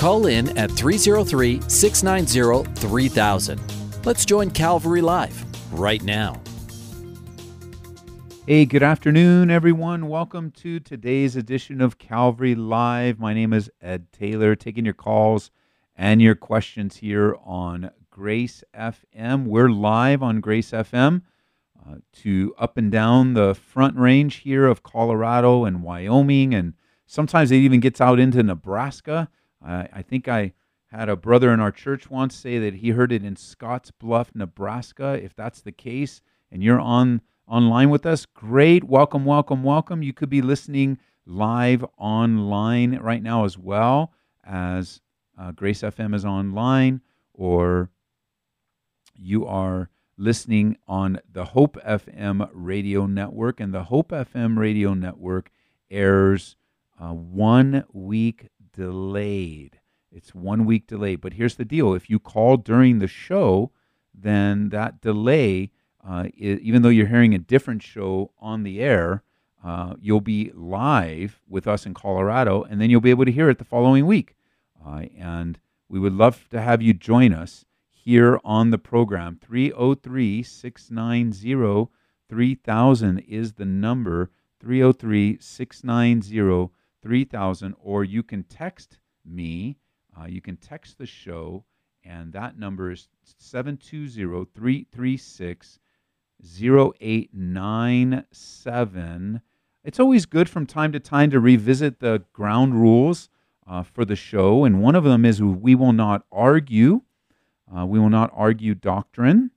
Call in at 303 690 3000. Let's join Calvary Live right now. Hey, good afternoon, everyone. Welcome to today's edition of Calvary Live. My name is Ed Taylor, taking your calls and your questions here on Grace FM. We're live on Grace FM uh, to up and down the front range here of Colorado and Wyoming, and sometimes it even gets out into Nebraska. I think I had a brother in our church once say that he heard it in Scotts Bluff, Nebraska. If that's the case, and you're on online with us, great. Welcome, welcome, welcome. You could be listening live online right now as well as uh, Grace FM is online, or you are listening on the Hope FM radio network. And the Hope FM radio network airs uh, one week delayed. It's one week delayed. But here's the deal if you call during the show, then that delay, uh, even though you're hearing a different show on the air, uh, you'll be live with us in Colorado, and then you'll be able to hear it the following week. Uh, and we would love to have you join us here on the program. 303 690 3000 is the number. 303 690 3000, or you can text me. Uh, you can text the show, and that number is 720 336 0897. It's always good from time to time to revisit the ground rules uh, for the show, and one of them is we will not argue. Uh, we will not argue doctrine.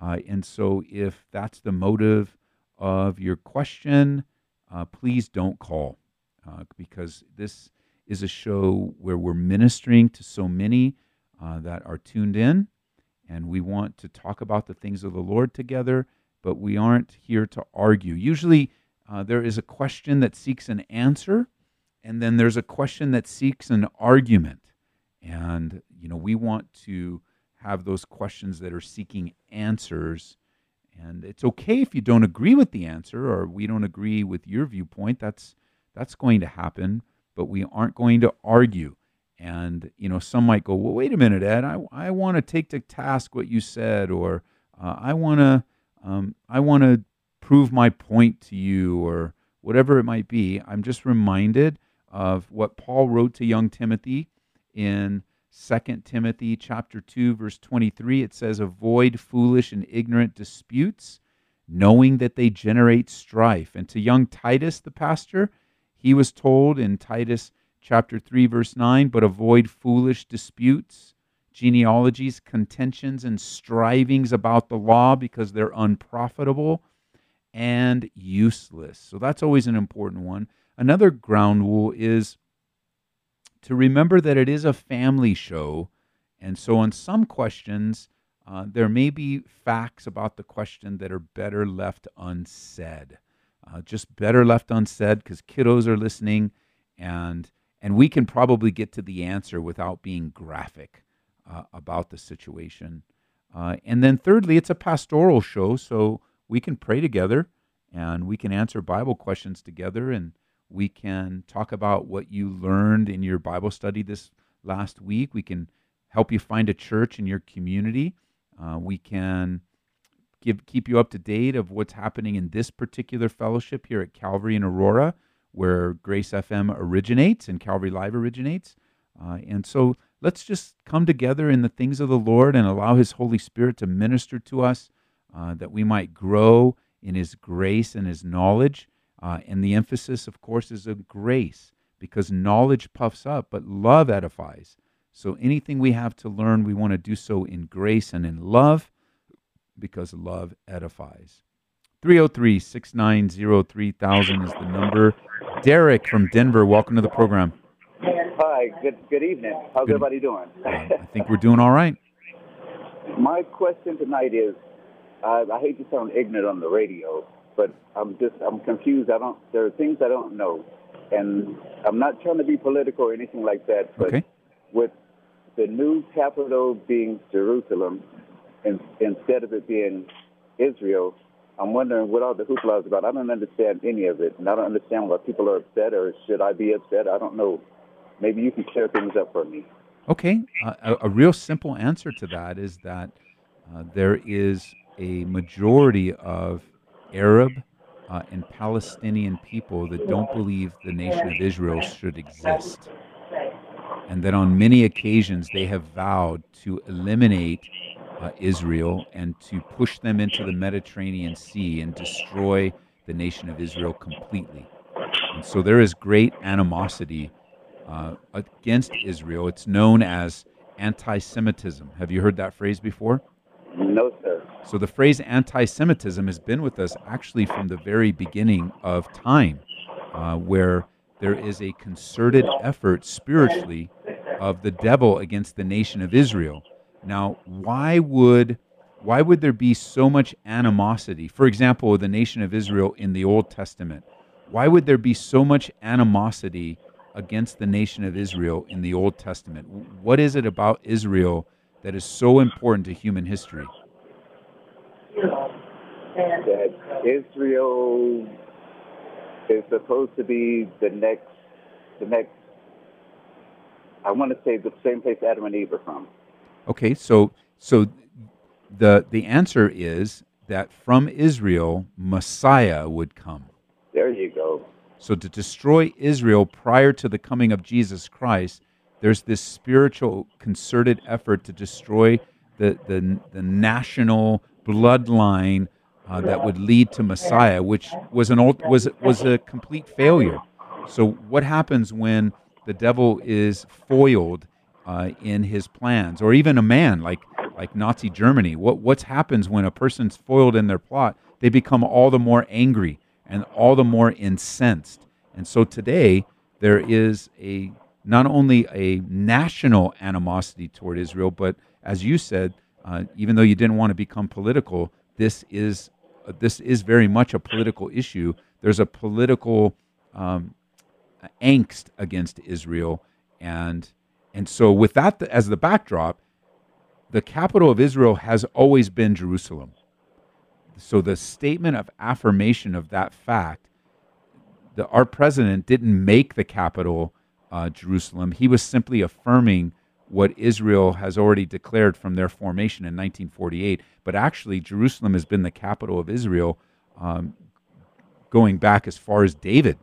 Uh, and so, if that's the motive of your question, uh, please don't call uh, because this is a show where we're ministering to so many uh, that are tuned in, and we want to talk about the things of the Lord together, but we aren't here to argue. Usually, uh, there is a question that seeks an answer, and then there's a question that seeks an argument. And, you know, we want to have those questions that are seeking answers. And it's okay if you don't agree with the answer or we don't agree with your viewpoint. That's that's going to happen, but we aren't going to argue. And, you know, some might go, well, wait a minute, Ed, I, I want to take to task what you said, or uh, I want to, um, I want to prove my point to you, or whatever it might be. I'm just reminded of what Paul wrote to young Timothy in 2 Timothy chapter 2 verse 23 it says avoid foolish and ignorant disputes knowing that they generate strife and to young Titus the pastor he was told in Titus chapter 3 verse 9, but avoid foolish disputes, genealogies, contentions and strivings about the law because they're unprofitable and useless. So that's always an important one. Another ground rule is to remember that it is a family show. And so, on some questions, uh, there may be facts about the question that are better left unsaid uh, just better left unsaid because kiddos are listening, and and we can probably get to the answer without being graphic uh, about the situation. Uh, and then thirdly, it's a pastoral show, so we can pray together and we can answer Bible questions together, and we can talk about what you learned in your Bible study this last week. We can help you find a church in your community. Uh, we can give keep you up to date of what's happening in this particular fellowship here at Calvary in Aurora, where Grace FM originates and Calvary Live originates. Uh, and so let's just come together in the things of the Lord and allow His Holy Spirit to minister to us, uh, that we might grow in His grace and His knowledge. Uh, and the emphasis, of course, is of grace, because knowledge puffs up, but love edifies. So anything we have to learn, we want to do so in grace and in love because love edifies. 303 690 3000 is the number. Derek from Denver, welcome to the program. Hi, good good evening. How's Good- everybody doing? I think we're doing all right. My question tonight is, uh, I hate to sound ignorant on the radio, but I'm just I'm confused. I don't. There are things I don't know, and I'm not trying to be political or anything like that. But Okay. with the new capital being Jerusalem, in, instead of it being Israel, I'm wondering what all the hoopla is about. I don't understand any of it, and I don't understand why people are upset, or should I be upset? I don't know. Maybe you can clear things up for me. Okay. Uh, a, a real simple answer to that is that uh, there is a majority of Arab uh, and Palestinian people that don't believe the nation of Israel should exist. And that on many occasions they have vowed to eliminate uh, Israel and to push them into the Mediterranean Sea and destroy the nation of Israel completely. And so there is great animosity uh, against Israel. It's known as anti Semitism. Have you heard that phrase before? No, sir. So the phrase anti Semitism has been with us actually from the very beginning of time, uh, where there is a concerted effort spiritually of the devil against the nation of Israel. Now, why would why would there be so much animosity? For example, the nation of Israel in the Old Testament. Why would there be so much animosity against the nation of Israel in the Old Testament? What is it about Israel that is so important to human history? that Israel is supposed to be the next, the next. I want to say the same place Adam and Eve are from. Okay, so so the the answer is that from Israel Messiah would come. There you go. So to destroy Israel prior to the coming of Jesus Christ, there's this spiritual concerted effort to destroy the the, the national bloodline uh, that would lead to Messiah, which was an old, was was a complete failure. So what happens when the devil is foiled uh, in his plans, or even a man like like Nazi Germany? What what happens when a person's foiled in their plot? They become all the more angry and all the more incensed. And so today there is a not only a national animosity toward Israel, but as you said, uh, even though you didn't want to become political, this is uh, this is very much a political issue. There's a political um, angst against Israel, and and so with that as the backdrop, the capital of Israel has always been Jerusalem. So the statement of affirmation of that fact, the, our president didn't make the capital uh, Jerusalem. He was simply affirming what Israel has already declared from their formation in 1948. But actually, Jerusalem has been the capital of Israel um, going back as far as David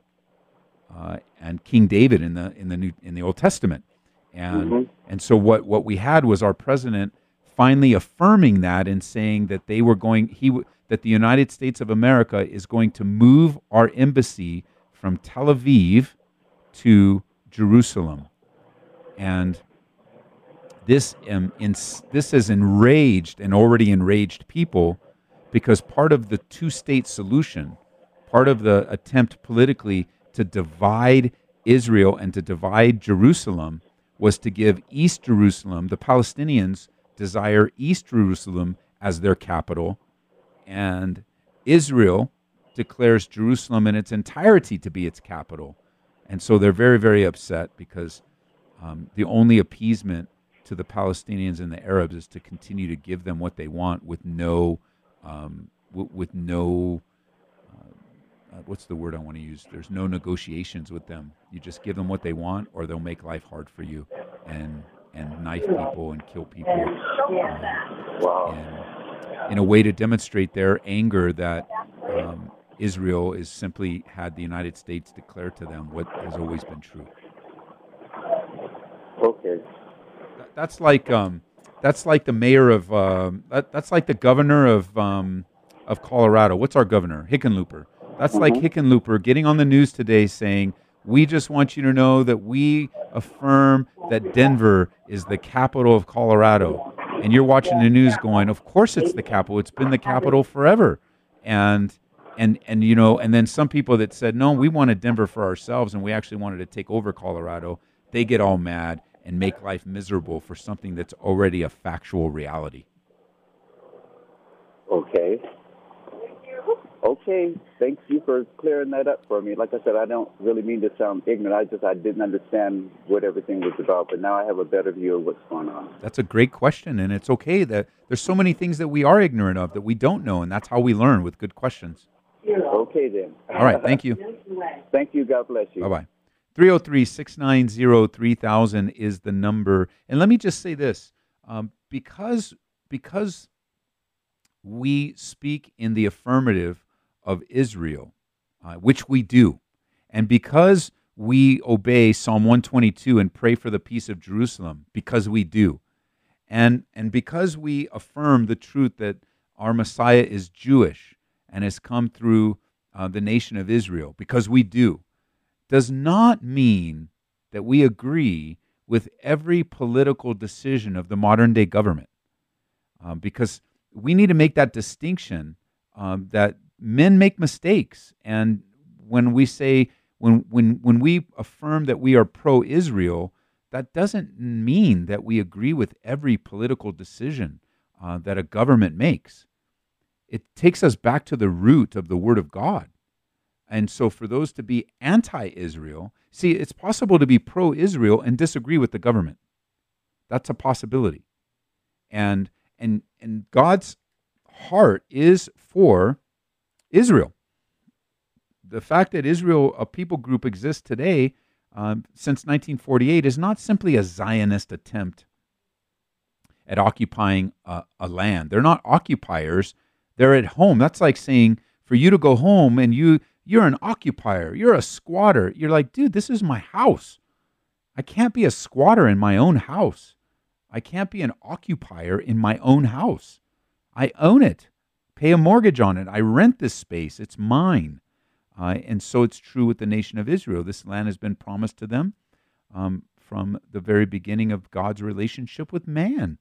uh, and King David in the in the New in the Old Testament. And and so what what we had was our president finally affirming that and saying that they were going he that the United States of America is going to move our embassy from Tel Aviv to Jerusalem. And this um, in, this has enraged and already enraged people because part of the two-state solution, part of the attempt politically to divide Israel and to divide Jerusalem was to give East Jerusalem, the Palestinians desire East Jerusalem as their capital, and Israel declares Jerusalem in its entirety to be its capital. And so they're very, very upset because um, the only appeasement to the Palestinians and the Arabs is to continue to give them what they want with no, um, w- with no, uh, what's the word I want to use? There's no negotiations with them. You just give them what they want, or they'll make life hard for you, and and knife people and kill people. Um, and in a way to demonstrate their anger that um, Israel is simply had the United States declare to them what has always been true. Okay. That's like um, that's like the mayor of um, that, that's like the governor of um, of Colorado. What's our governor? Hickenlooper. That's like mm-hmm. Hickenlooper getting on the news today saying, "We just want you to know that we affirm that Denver is the capital of Colorado." And you're watching the news going, "Of course it's the capital. It's been the capital forever." And and and you know, and then some people that said, "No, we wanted Denver for ourselves and we actually wanted to take over Colorado." they get all mad and make life miserable for something that's already a factual reality. Okay. Okay. Thank you for clearing that up for me. Like I said, I don't really mean to sound ignorant. I just I didn't understand what everything was about, but now I have a better view of what's going on. That's a great question, and it's okay that there's so many things that we are ignorant of that we don't know, and that's how we learn with good questions. Okay then. All right. Thank you. Thank you. God bless you. Bye bye. 303 690 3000 is the number. And let me just say this um, because, because we speak in the affirmative of Israel, uh, which we do, and because we obey Psalm 122 and pray for the peace of Jerusalem, because we do, and, and because we affirm the truth that our Messiah is Jewish and has come through uh, the nation of Israel, because we do, does not mean that we agree with every political decision of the modern day government. Um, because we need to make that distinction um, that men make mistakes. And when we say, when, when, when we affirm that we are pro Israel, that doesn't mean that we agree with every political decision uh, that a government makes. It takes us back to the root of the Word of God. And so, for those to be anti Israel, see, it's possible to be pro Israel and disagree with the government. That's a possibility. And, and, and God's heart is for Israel. The fact that Israel, a people group, exists today um, since 1948 is not simply a Zionist attempt at occupying a, a land. They're not occupiers, they're at home. That's like saying, for you to go home and you you're an occupier. You're a squatter. You're like, dude, this is my house. I can't be a squatter in my own house. I can't be an occupier in my own house. I own it, pay a mortgage on it. I rent this space. It's mine. Uh, and so it's true with the nation of Israel. This land has been promised to them um, from the very beginning of God's relationship with man.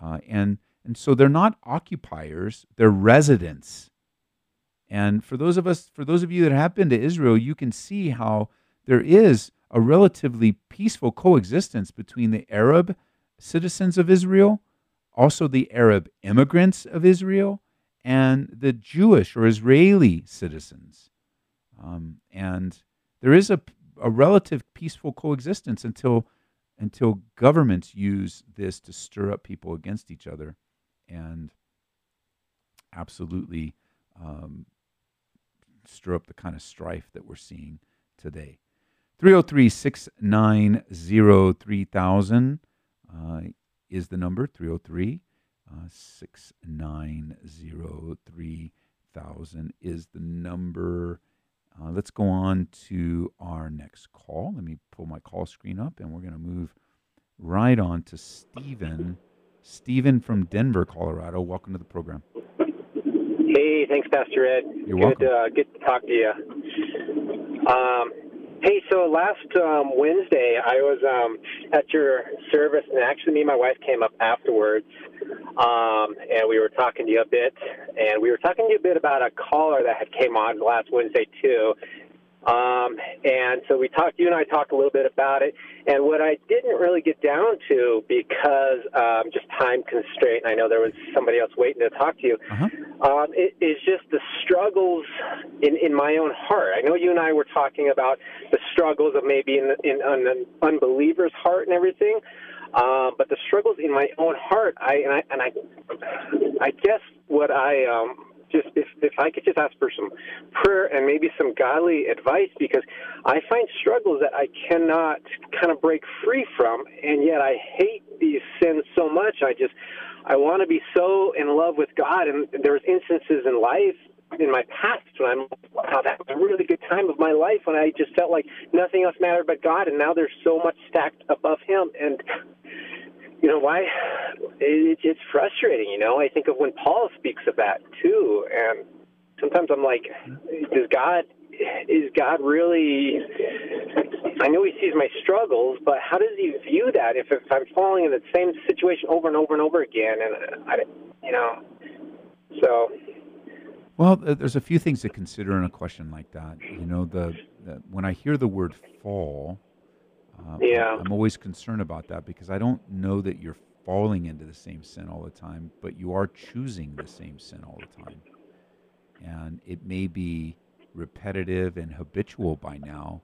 Uh, and, and so they're not occupiers, they're residents. And for those of us, for those of you that have been to Israel, you can see how there is a relatively peaceful coexistence between the Arab citizens of Israel, also the Arab immigrants of Israel, and the Jewish or Israeli citizens. Um, and there is a, a relative peaceful coexistence until until governments use this to stir up people against each other and absolutely um, stir up the kind of strife that we're seeing today. 303 690 3000 uh, is the number 303 uh, 690 3000 is the number. Uh, let's go on to our next call. Let me pull my call screen up and we're going to move right on to Stephen. Stephen from Denver, Colorado. Welcome to the program. Hey, thanks, Pastor Ed. You're good, welcome. Uh, good to talk to you. Um, hey, so last um, Wednesday I was um, at your service, and actually me and my wife came up afterwards, um, and we were talking to you a bit, and we were talking to you a bit about a caller that had came on last Wednesday too, um, and so we talked, you and I talked a little bit about it. And what I didn't really get down to because um, just time constraint, I know there was somebody else waiting to talk to you, Uh-huh. um, it, is just the struggles in, in my own heart. I know you and I were talking about the struggles of maybe in, in an unbeliever's heart and everything. Um, but the struggles in my own heart, I and I, and I, I guess what I um, just if if I could just ask for some prayer and maybe some godly advice because I find struggles that I cannot kind of break free from, and yet I hate these sins so much. I just I want to be so in love with God, and there's instances in life in my past when I'm wow that was a really good time of my life when I just felt like nothing else mattered but God, and now there's so much stacked above Him, and you know why? It, it's frustrating. You know, I think of when Paul speaks of that too, and sometimes I'm like, does God? Is God really? I know He sees my struggles, but how does He view that if, if I'm falling in the same situation over and over and over again? And I, you know, so. Well, there's a few things to consider in a question like that. You know, the, the when I hear the word fall, Uh, Yeah. I'm always concerned about that because I don't know that you're falling into the same sin all the time, but you are choosing the same sin all the time. And it may be repetitive and habitual by now.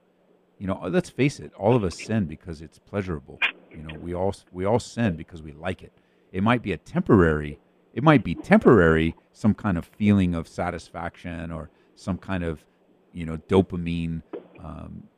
You know, let's face it, all of us sin because it's pleasurable. You know, we all we all sin because we like it. It might be a temporary it might be temporary some kind of feeling of satisfaction or some kind of you know dopamine um, uh,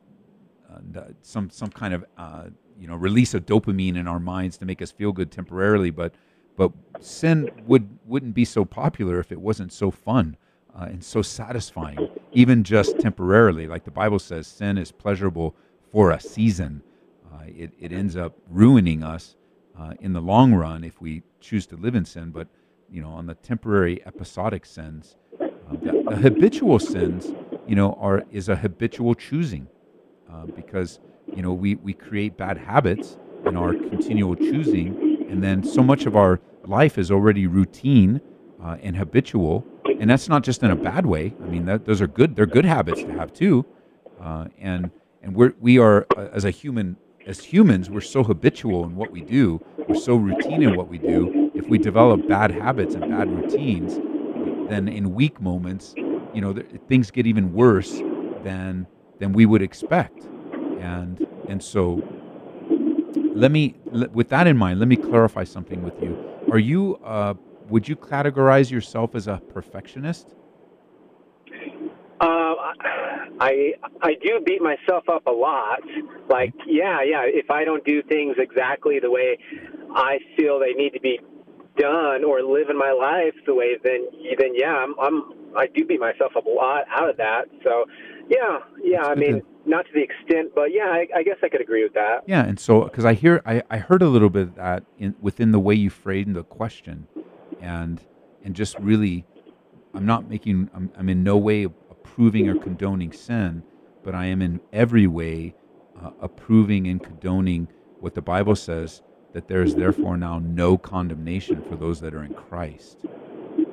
some some kind of uh, you know release of dopamine in our minds to make us feel good temporarily but but sin would wouldn't be so popular if it wasn't so fun uh, and so satisfying even just temporarily. Like the bible says sin is pleasurable for a season. Uh, it, it ends up ruining us uh, in the long run if we choose to live in sin but you know on the temporary episodic sins uh, the, the habitual sins you know are is a habitual choosing uh, because you know we, we create bad habits in our continual choosing and then so much of our life is already routine uh, and habitual and that's not just in a bad way. I mean that, those are good they're good habits to have too uh, and and we're we are uh, as a human as humans we're so habitual in what we do we're so routine in what we do. If we develop bad habits and bad routines then in weak moments you know th- things get even worse than than we would expect and and so let me with that in mind let me clarify something with you are you uh, would you categorize yourself as a perfectionist Um, I I do beat myself up a lot. Like, yeah, yeah. If I don't do things exactly the way I feel they need to be done, or live in my life the way, then then yeah, I'm, I'm I do beat myself up a lot out of that. So, yeah, yeah. I mean, to- not to the extent, but yeah, I, I guess I could agree with that. Yeah, and so because I hear I, I heard a little bit of that in within the way you framed the question, and and just really, I'm not making I'm, I'm in no way approving or condoning sin, but I am in every way uh, approving and condoning what the Bible says that there is therefore now no condemnation for those that are in Christ,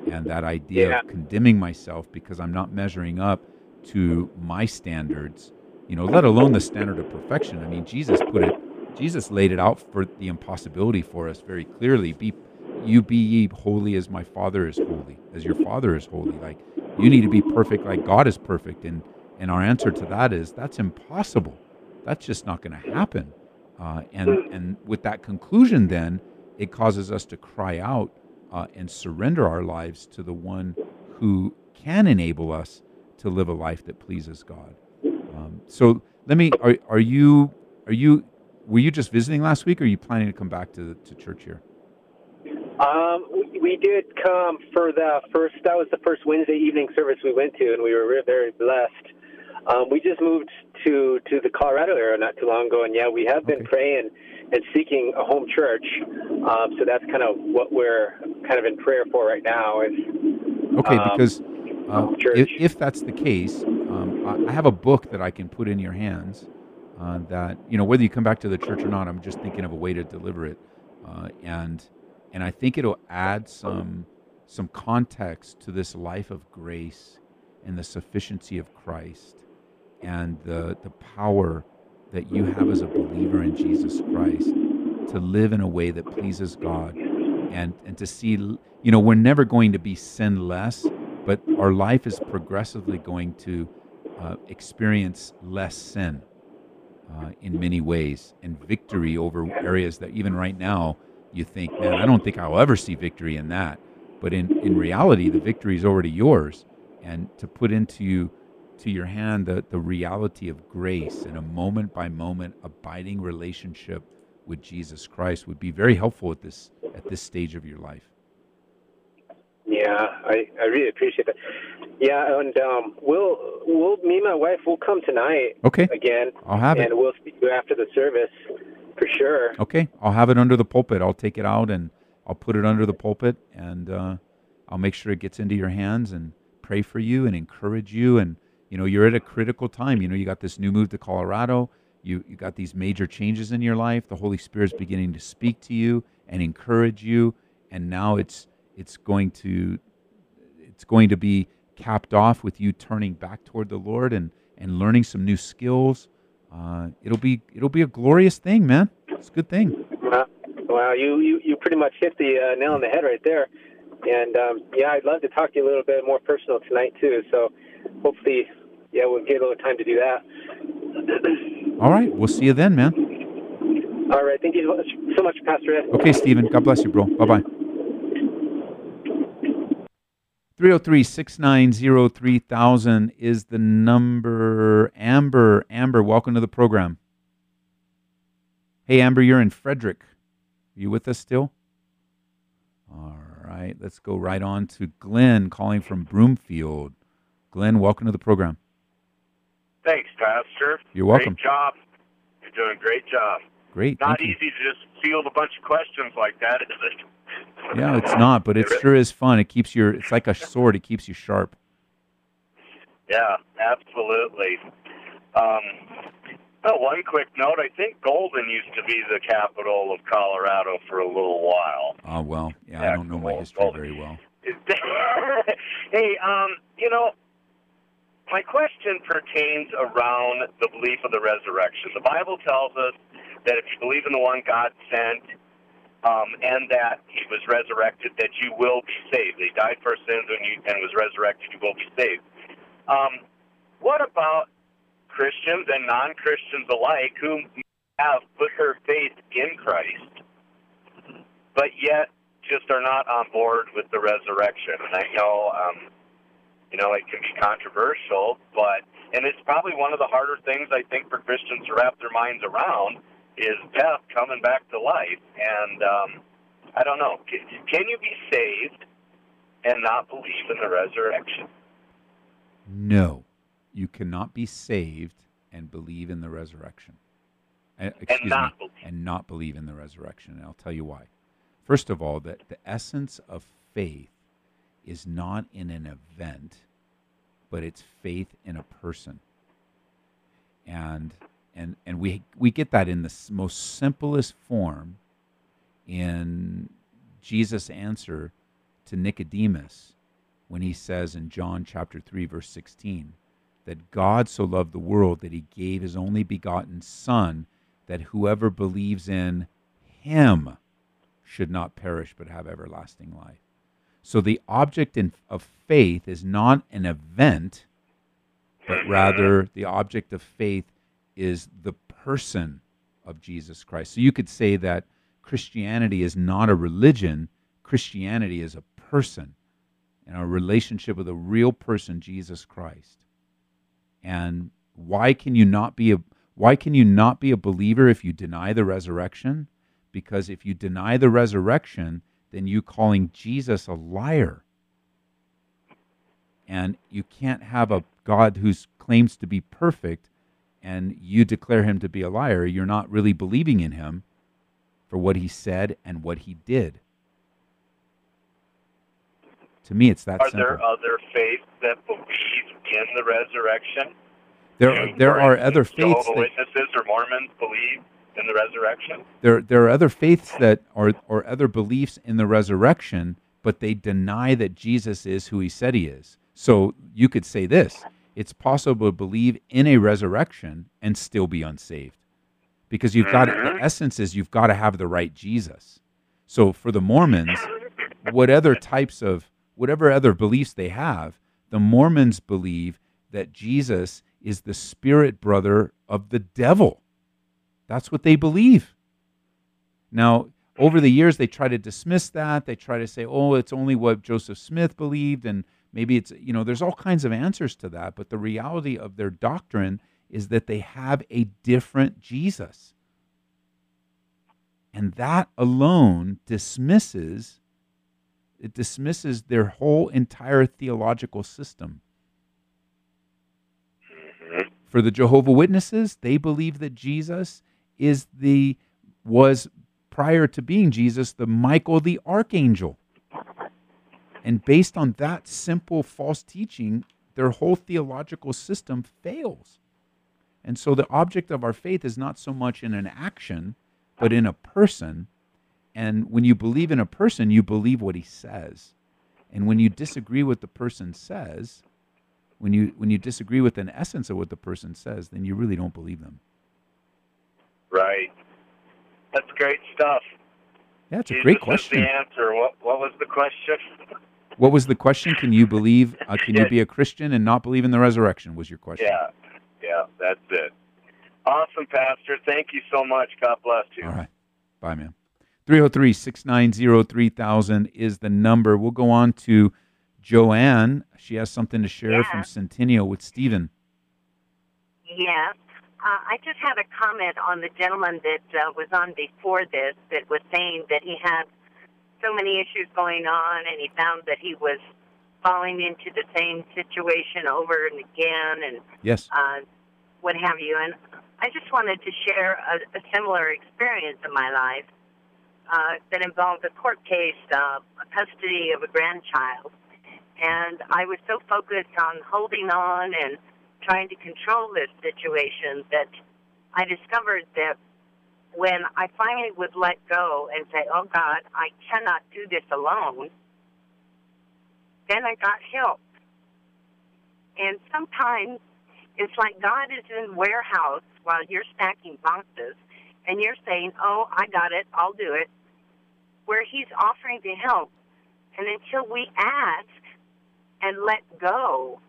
and that idea Yeah. of condemning myself because I'm not measuring up to my standards you know, let alone the standard of perfection. I mean, Jesus put it, Jesus laid it out for the impossibility for us very clearly. Be, you be ye holy as my Father is holy, as your Father is holy. Like you need to be perfect, like God is perfect. And and our answer to that is that's impossible. That's just not going to happen. Uh, and and with that conclusion, then it causes us to cry out uh, and surrender our lives to the one who can enable us to live a life that pleases God. Um, so let me. Are are you are you were you just visiting last week, or are you planning to come back to to church here? Um, we, we did come for the first. That was the first Wednesday evening service we went to, and we were very blessed. Um, we just moved to to the Colorado area not too long ago, and yeah, we have been Okay. praying and seeking a home church. Um, so that's kind of what we're kind of in prayer for right now. Is Okay, Um, because church. if, if that's the case, um, I, I have a book that I can put in your hands. Uh, that you know, whether you come back to the church or not, I'm just thinking of a way to deliver it, uh, and and I think it'll add some some context to this life of grace and the sufficiency of Christ and the the power that you have as a believer in Jesus Christ to live in a way that pleases God and and to see you know we're never going to be sinless but our life is progressively going to uh, experience less sin uh, in many ways and victory over areas that even right now you think man i don't think i'll ever see victory in that. But in, in reality the victory is already yours and to put into to your hand the, the reality of grace and a moment by moment abiding relationship with jesus christ would be very helpful at this at this stage of your life yeah, I, I really appreciate that. Yeah, and um, we'll we'll me and my wife will come tonight okay again, i'll have it and we'll speak to you after the service for sure. Okay, I'll have it under the pulpit. I'll take it out and I'll put it under the pulpit, and uh, I'll make sure it gets into your hands and pray for you and encourage you. And you know, you're at a critical time. You know, you got this new move to Colorado. You you got these major changes in your life. The Holy Spirit's beginning to speak to you and encourage you, and now it's it's going to it's going to be capped off with you turning back toward the Lord and and learning some new skills uh, it'll be it'll be a glorious thing, man. It's a good thing. Wow, well, you, you, you pretty much hit the uh, nail on the head right there. And um, yeah, I'd love to talk to you a little bit more personal tonight too. So hopefully, yeah, we'll get a little time to do that. All right, we'll see you then, man. All right, thank you so much, Pastor Ed. Okay, Stephen. God bless you, bro. Bye bye. 303 690 3000 is the number. Amber, Amber, welcome to the program. Hey, Amber, you're in Frederick. Are you with us still? All right, let's go right on to Glenn calling from Broomfield. Glenn, welcome to the program. Thanks, Pastor. You're welcome. Great job. You're doing a great job. Great. Not easy to just field a bunch of questions like that, is it? Yeah, it's not, but it sure is fun. It keeps your, it's like a sword, it keeps you sharp. Yeah, absolutely. Um, oh, one quick note. I think Golden used to be the capital of Colorado for a little while. Oh, well, yeah, I don't know my history well, very well. hey, um, you know, my question pertains around the belief of the resurrection. The Bible tells us that if you believe in the one God sent um, and that He was resurrected, that you will be saved. He died for sins and, you, and was resurrected. You will be saved. Um, what about Christians and non-Christians alike who have put their faith in Christ, but yet just are not on board with the resurrection? And I know, um, you know, it can be controversial, but and it's probably one of the harder things I think for Christians to wrap their minds around is death coming back to life. And um, I don't know, can, can you be saved and not believe in the resurrection? No, you cannot be saved and believe in the resurrection. Uh, excuse not me, believe. and not believe in the resurrection. And I'll tell you why. First of all, that the essence of faith is not in an event, but it's faith in a person. And and and we we get that in the most simplest form in Jesus' answer to Nicodemus when he says in John chapter 3 verse 16 that God so loved the world that he gave his only begotten son that whoever believes in him should not perish but have everlasting life. So the object in, of faith is not an event but rather the object of faith is the person of Jesus Christ. So you could say that Christianity is not a religion, Christianity is a person and a relationship with a real person, Jesus Christ. And why can you not be a why can you not be a believer if you deny the resurrection? Because if you deny the resurrection, then you calling Jesus a liar. And you can't have a God who claims to be perfect and you declare him to be a liar. You're not really believing in him for what he said and what he did. To me, it's that Are simple. there other faiths that believe in the resurrection? There, are, there are other faiths. Jehovah That, Witnesses or Mormons believe in the resurrection. there, there are other faiths that are, or other beliefs in the resurrection, but they deny that Jesus is who he said he is. So you could say this: it's possible to believe in a resurrection and still be unsaved, because you've got the mm-hmm. essence is you've got to have the right Jesus. So for the Mormons, what other types of whatever other beliefs they have, the Mormons believe that Jesus is the spirit brother of the devil. That's what they believe. Now, over the years, they try to dismiss that. They try to say, oh, it's only what Joseph Smith believed, and maybe it's, you know, there's all kinds of answers to that. But the reality of their doctrine is that they have a different Jesus. And that alone dismisses it dismisses their whole entire theological system. Mm-hmm. For the Jehovah Witnesses, they believe that Jesus is the was prior to being Jesus the Michael the archangel. And based on that simple false teaching, their whole theological system fails. And so the object of our faith is not so much in an action, but in a person. And when you believe in a person, you believe what he says. And when you disagree with the person says, when you when you disagree with an essence of what the person says, then you really don't believe them. Right. That's great stuff. Yeah, it's a Jesus great is question. the answer. What What was the question? What was the question? Can you believe? Uh, can you be a Christian and not believe in the resurrection? Was your question? Yeah. Yeah. That's it. Awesome, Pastor. Thank you so much. God bless you. All right. Bye, man. 303 690 3000 is the number. We'll go on to Joanne. She has something to share Yeah. from Centennial with Stephen. Yes. Uh, I just had a comment on the gentleman that uh, was on before this that was saying that he had so many issues going on and he found that he was falling into the same situation over and again and Yes. uh, what have you. And I just wanted to share a, a similar experience in my life uh, that involved a court case, uh, custody of a grandchild. And I was so focused on holding on and trying to control this situation that I discovered that when I finally would let go and say, oh God, I cannot do this alone, then I got help. And sometimes it's like God is in warehouse while you're stacking boxes and you're saying, oh, I got it, I'll do it, where He's offering to help. And until we ask and let go,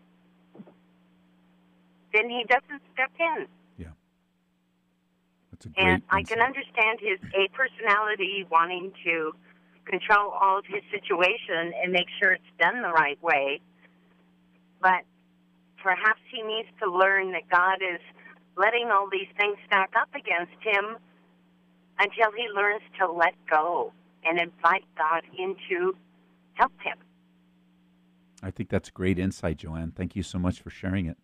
then He doesn't step in. That's a great And I can understand his A personality wanting to control all of his situation and make sure it's done the right way. But perhaps he needs to learn that God is letting all these things stack up against him until he learns to let go and invite God in to help him. I think that's great insight, Joanne. Thank you so much for sharing it.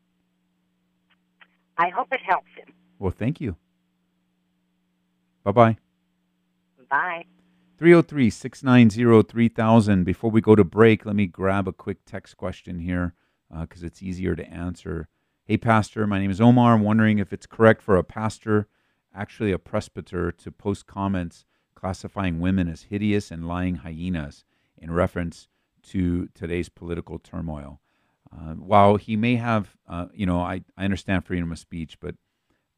I hope it helps him. Well, thank you. Bye bye. Bye. 303 690 3000. Before we go to break, let me grab a quick text question here because it's easier to answer. Hey, Pastor, my name is Omar. I'm wondering if it's correct for a pastor, actually a presbyter, to post comments classifying women as hideous and lying hyenas in reference to today's political turmoil. Uh, while he may have, uh, you know, I, I understand freedom of speech, but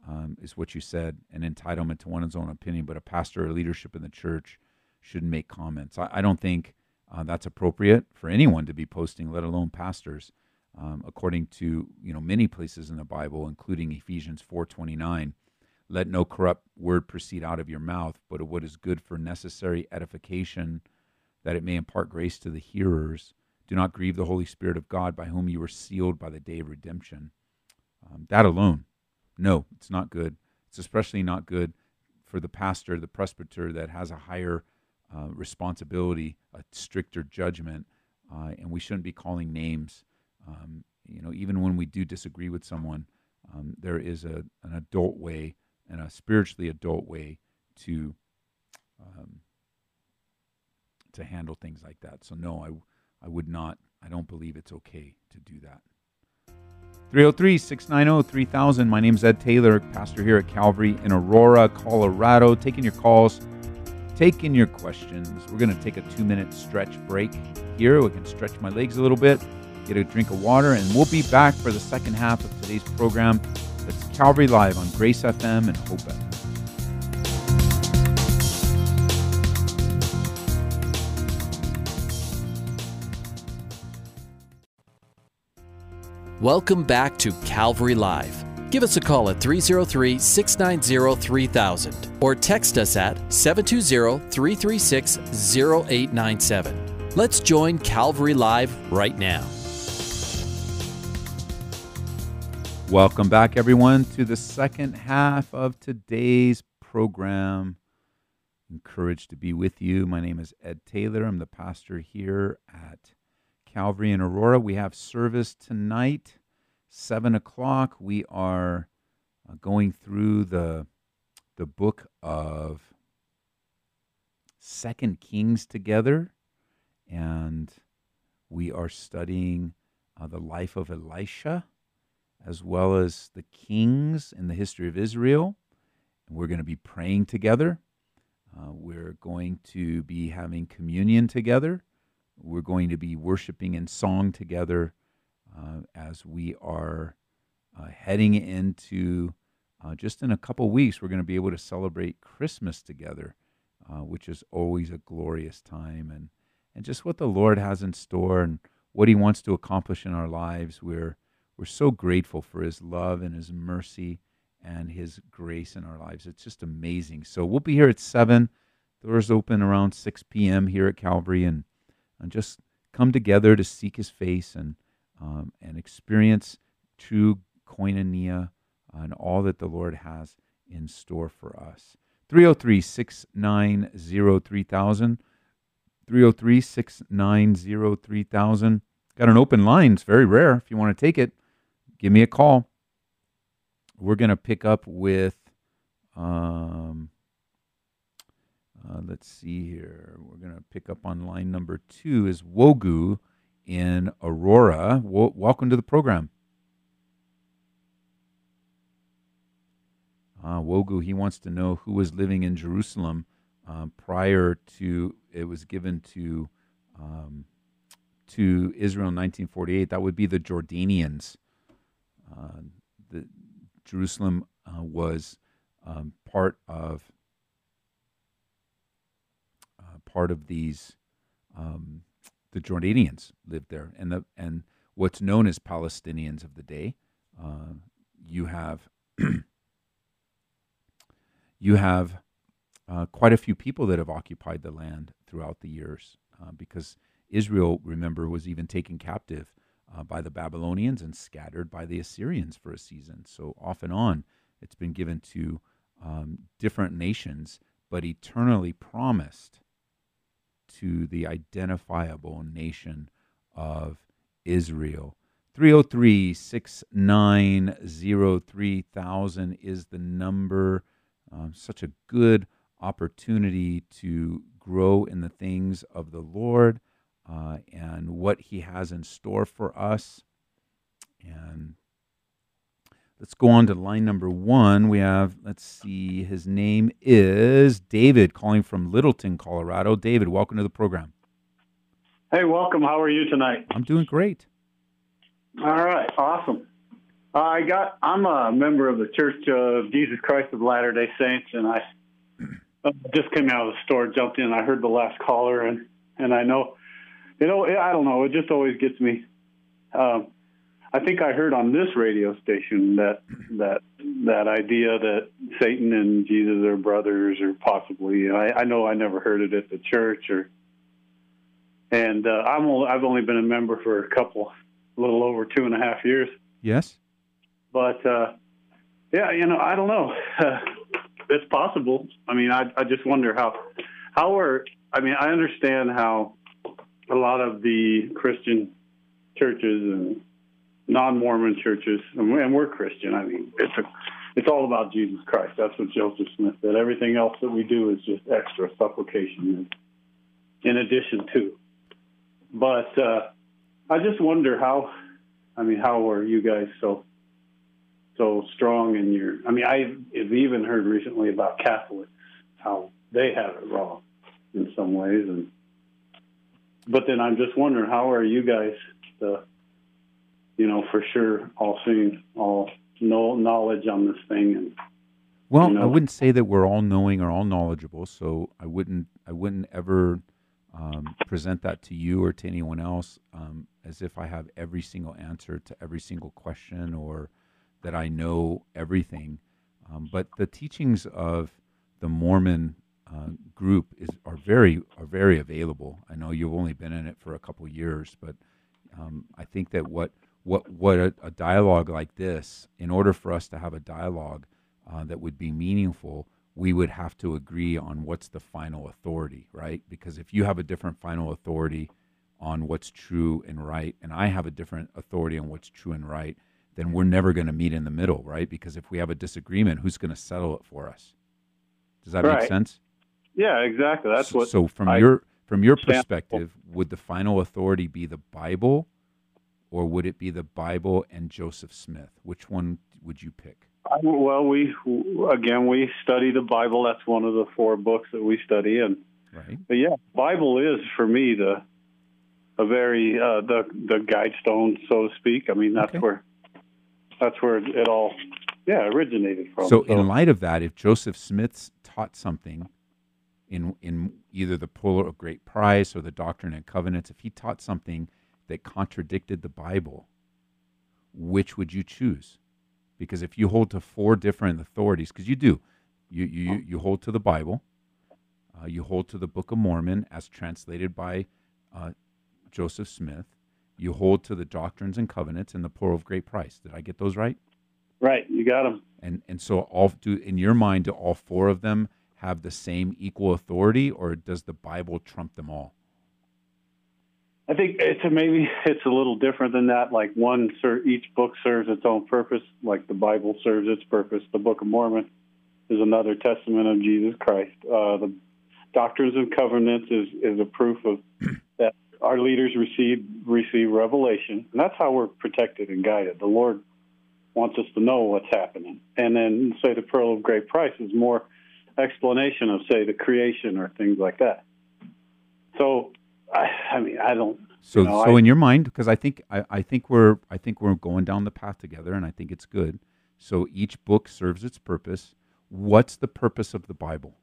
um, is what you said, an entitlement to one's own opinion, but a pastor or leadership in the church shouldn't make comments. I, I don't think uh, that's appropriate for anyone to be posting, let alone pastors. Um, according to you know many places in the Bible, including Ephesians four twenty nine, let no corrupt word proceed out of your mouth, but what is good for necessary edification, that it may impart grace to the hearers. Do not grieve the Holy Spirit of God, by whom you were sealed by the day of redemption. Um, that alone, no, it's not good. It's especially not good for the pastor, the presbyter that has a higher uh, responsibility, a stricter judgment, uh, and we shouldn't be calling names. Um, you know, even when we do disagree with someone, um, there is a an adult way and a spiritually adult way to um, to handle things like that. So no, I I would not. I don't believe it's okay to do that. 303 690 3000. My name is Ed Taylor, pastor here at Calvary in Aurora, Colorado. Taking your calls, taking your questions. We're going to take a two minute stretch break here. We can stretch my legs a little bit, get a drink of water, and we'll be back for the second half of today's program. That's Calvary Live on Grace FM and Hope FM. Welcome back to Calvary Live. Give us a call at 303 690 3000 or text us at 720 336 0897. Let's join Calvary Live right now. Welcome back, everyone, to the second half of today's program. Encouraged to be with you. My name is Ed Taylor. I'm the pastor here at Calvary in Aurora. We have service tonight, 7 o'clock. We are uh, going through the, the book of Second Kings together, and we are studying uh, the life of Elisha as well as the kings in the history of Israel. And we're going to be praying together. Uh, we're going to be having communion together. We're going to be worshiping in song together uh, as we are uh, heading into uh, just in a couple weeks, we're going to be able to celebrate Christmas together, uh, which is always a glorious time. And, and just what the Lord has in store and what He wants to accomplish in our lives. We're, we're so grateful for His love and His mercy and His grace in our lives. It's just amazing. So we'll be here at 7. Doors open around 6 p.m. here at Calvary, and, and just come together to seek His face and, um, and experience true koinonia and all that the Lord has in store for us. 303 690 3000. 303 690 3000. Got an open line. It's very rare. If you want to take it, give me a call. We're going to pick up with, um, uh, let's see here. We're going to pick up on line number two is Wogu in Aurora. Welcome to the program. Uh, Wogu, he wants to know who was living in Jerusalem uh, prior to it was given to um, to Israel in 1948. That would be the Jordanians. Uh, the Jerusalem uh, was um, part of uh, part of these. Um, the Jordanians lived there, and the and what's known as Palestinians of the day. Uh, you have you have uh, quite a few people that have occupied the land throughout the years uh, because Israel, remember, was even taken captive uh, by the Babylonians and scattered by the Assyrians for a season. So, off and on, it's been given to um, different nations, but eternally promised to the identifiable nation of Israel. 303 690 3000 is the number um, such a good opportunity to grow in the things of the Lord uh, and what He has in store for us. And let's go on to line number one. We have, let's see, his name is David, calling from Littleton, Colorado. David, welcome to the program. Hey, welcome. How are you tonight? I'm doing great. All right, awesome. Uh, I got. I'm a member of the Church of Jesus Christ of Latter Day Saints, and I uh, just came out of the store, jumped in. I heard the last caller, and and I know, you know, I don't know. It just always gets me. Um, I think I heard on this radio station that that that idea that Satan and Jesus are brothers, or possibly. I, I know I never heard it at the church, or and uh, I'm only, I've only been a member for a couple, a little over two and a half years. Yes. But uh, yeah, you know, I don't know. It's possible. I mean, I I just wonder how how are. I mean, I understand how a lot of the Christian churches and non-Mormon churches, and we're Christian. I mean, it's a it's all about Jesus Christ. That's what Joseph Smith said. Everything else that we do is just extra supplication in addition to. But uh, I just wonder how. I mean, how are you guys so so strong in your. I mean, I've even heard recently about Catholics how they have it wrong in some ways, and but then I'm just wondering how are you guys, the, you know, for sure all seeing, all no knowledge on this thing and. Well, you know, I wouldn't say that we're all knowing or all knowledgeable, so I wouldn't I wouldn't ever um, present that to you or to anyone else um, as if I have every single answer to every single question or that I know everything. Um, but the teachings of the Mormon uh, group is are very are very available. I know you've only been in it for a couple years, but um, I think that what what what a, a, dialogue like this, in order for us to have a dialogue uh, that would be meaningful, we would have to agree on what's the final authority, right? Because if you have a different final authority on what's true and right, and I have a different authority on what's true and right, then we're never going to meet in the middle, right? Because if we have a disagreement, who's going to settle it for us? Does that right. make sense? Yeah, exactly. That's so, what. So from I your from your perspective, would the final authority be the Bible, or would it be the Bible and Joseph Smith? Which one would you pick? Well, we again we study the Bible. That's one of the four books that we study, and right. But yeah, Bible is for me the a very uh, the the guide stone, so to speak. I mean, that's okay. where that's where it all yeah originated from. So, in light of that, if Joseph Smith taught something in in either the Pearl of Great Price or the Doctrine and Covenants, if he taught something that contradicted the Bible, which would you choose? Because if you hold to four different authorities, because you do, you you you hold to the Bible, uh, you hold to the Book of Mormon as translated by uh, Joseph Smith, you hold to the Doctrines and Covenants and the Pearl of Great Price. Did I get those right? right, you got them. And and so all do in your mind do all four of them have the same equal authority, or does the Bible trump them all? I think it's a, maybe it's a little different than that. Like one, each book serves its own purpose. Like the Bible serves its purpose. The Book of Mormon is another testament of Jesus Christ. Uh, the Doctrines and Covenants is is a proof of that our leaders receive receive revelation, and that's how we're protected and guided. The Lord wants us to know what's happening, and then say the Pearl of Great Price is more explanation of say the creation or things like that. So, I, I mean, I don't. So, you know, so I- in your mind, because I think I, I think we're I think we're going down the path together, and I think it's good. So each book serves its purpose. What's the purpose of the Bible?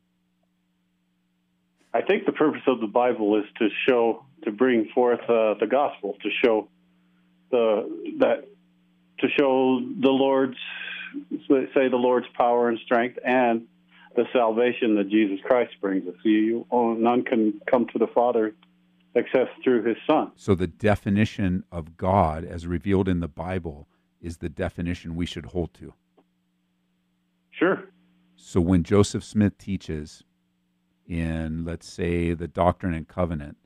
I think the purpose of the Bible is to show, to bring forth uh, the gospel, to show the that, to show the Lord's, say the Lord's power and strength, and the salvation that Jesus Christ brings us. You, oh, none can come to the Father except through His Son. So the definition of God, as revealed in the Bible, is the definition we should hold to. Sure. So when Joseph Smith teaches in, let's say, the Doctrine and Covenant,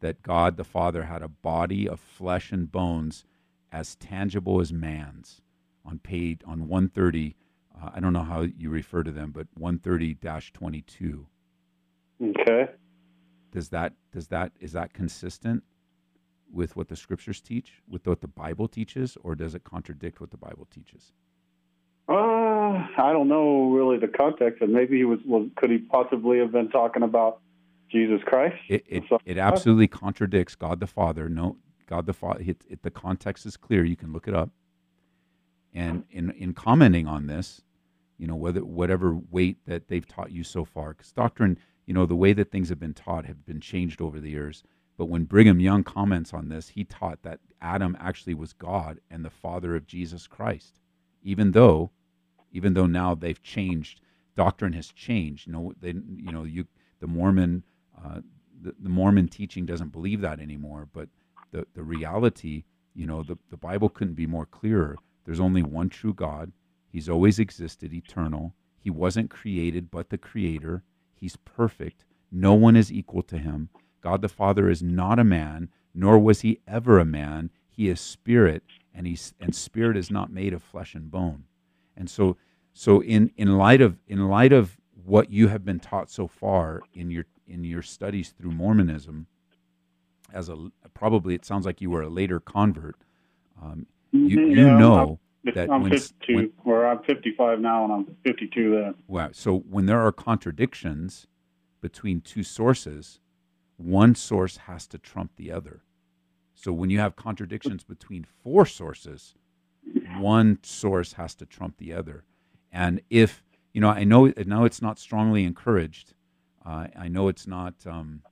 that God the Father had a body of flesh and bones as tangible as man's, on page on 130, uh, I don't know how you refer to them, but 130-22. Okay. Does that does that is that consistent with what the scriptures teach, with what the Bible teaches, or does it contradict what the Bible teaches? Uh, I don't know really the context, and maybe he was, was. Could he possibly have been talking about Jesus Christ? It it, it absolutely contradicts God the Father. No, God the Father. It, it, the context is clear. You can look it up. And in in commenting on this, you know whether whatever weight that they've taught you so far, because doctrine, you know, the way that things have been taught have been changed over the years. But when Brigham Young comments on this, he taught that Adam actually was God and the father of Jesus Christ, even though, even though now they've changed, doctrine has changed. You know, they, you know, you the Mormon, uh, the, the Mormon teaching doesn't believe that anymore. But the the reality, you know, the the Bible couldn't be more clearer. There's only one true God. He's always existed, eternal. He wasn't created, but the Creator. He's perfect. No one is equal to him. God the Father is not a man, nor was he ever a man. He is spirit, and he's and spirit is not made of flesh and bone. And so so in, in light of in light of what you have been taught so far in your in your studies through Mormonism, as a probably it sounds like you were a later convert. Um, you Mhm, you know that I'm when, 52, when or I'm 55 now, and I'm 52 then. Wow. So when there are contradictions between two sources, one source has to trump the other. So when you have contradictions between four sources, one source has to trump the other. And if you know, I know, I know it's not strongly encouraged. Uh, I know it's not. Um,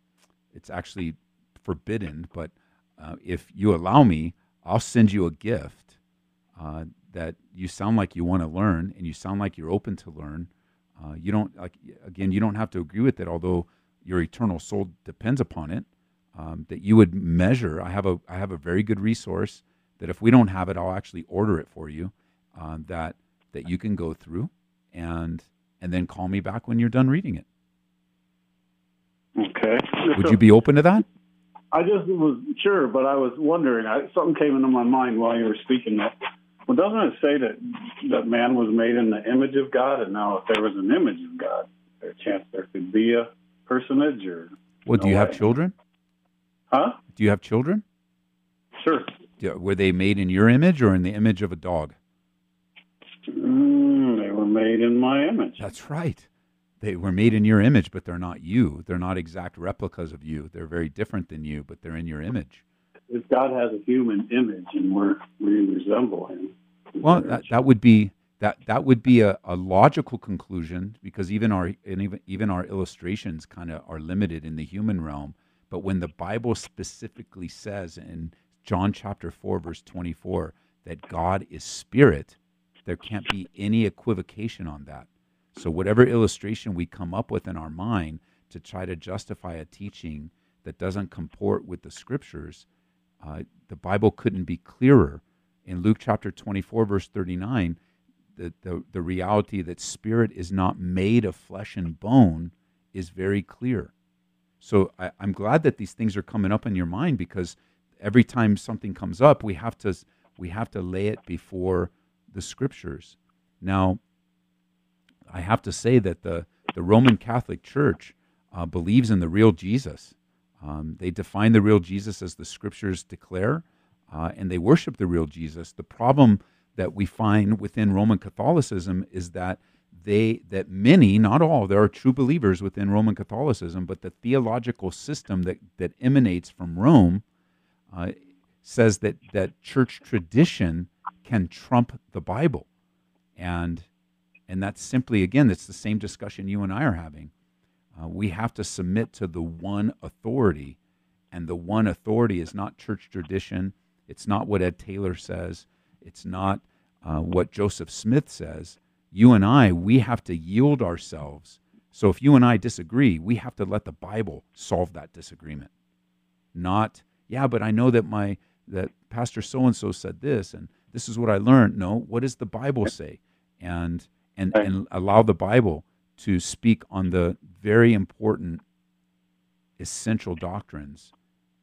it's actually forbidden. But uh, if you allow me, I'll send you a gift uh, that you sound like you want to learn, and you sound like you're open to learn. Uh, you don't like again. You don't have to agree with it, although your eternal soul depends upon it. Um, that you would measure. I have a I have a very good resource that if we don't have it, I'll actually order it for you. Uh, that that you can go through, and and then call me back when you're done reading it. Okay. Would you be open to that? I just was sure, but I was wondering. I, something came into my mind while you were speaking. That well, doesn't it say that that man was made in the image of God, and now if there was an image of God, there's a chance there could be a personage, or Well, do you No have children? huh? Do you have children? Sure. Do- Were they made in your image or in the image of a dog? Mm, they were made in my image. That's right. They were made in your image, but they're not you. They're not exact replicas of you. They're very different than you, but they're in your image. If God has a human image and we're, we resemble Him, Well, that, that would be that that would be a, a logical conclusion because even our even even our illustrations kind of are limited in the human realm. But when the Bible specifically says in John chapter four verse twenty four that God is spirit, there can't be any equivocation on that. So whatever illustration we come up with in our mind to try to justify a teaching that doesn't comport with the scriptures, uh, the Bible couldn't be clearer. In Luke chapter 24, verse 39, the, the, the reality that spirit is not made of flesh and bone is very clear. So I, I'm glad that these things are coming up in your mind because every time something comes up, we have to we have to lay it before the scriptures. Now, I have to say that the the Roman Catholic Church uh, believes in the real Jesus. Um, they define the real Jesus as the scriptures declare, uh, and they worship the real Jesus. The problem that we find within Roman Catholicism is that they that many, not all, there are true believers within Roman Catholicism, but the theological system that that emanates from Rome uh, says that that church tradition can trump the Bible, and and that's simply again, it's the same discussion you and I are having. Uh, we have to submit to the one authority, and the one authority is not church tradition. It's not what Ed Taylor says. It's not uh, what Joseph Smith says. You and I, we have to yield ourselves. So if you and I disagree, we have to let the Bible solve that disagreement. Not, yeah, but I know that my that Pastor so and so said this, and this is what I learned. No, what does the Bible say? And and and allow the Bible to speak on the very important essential doctrines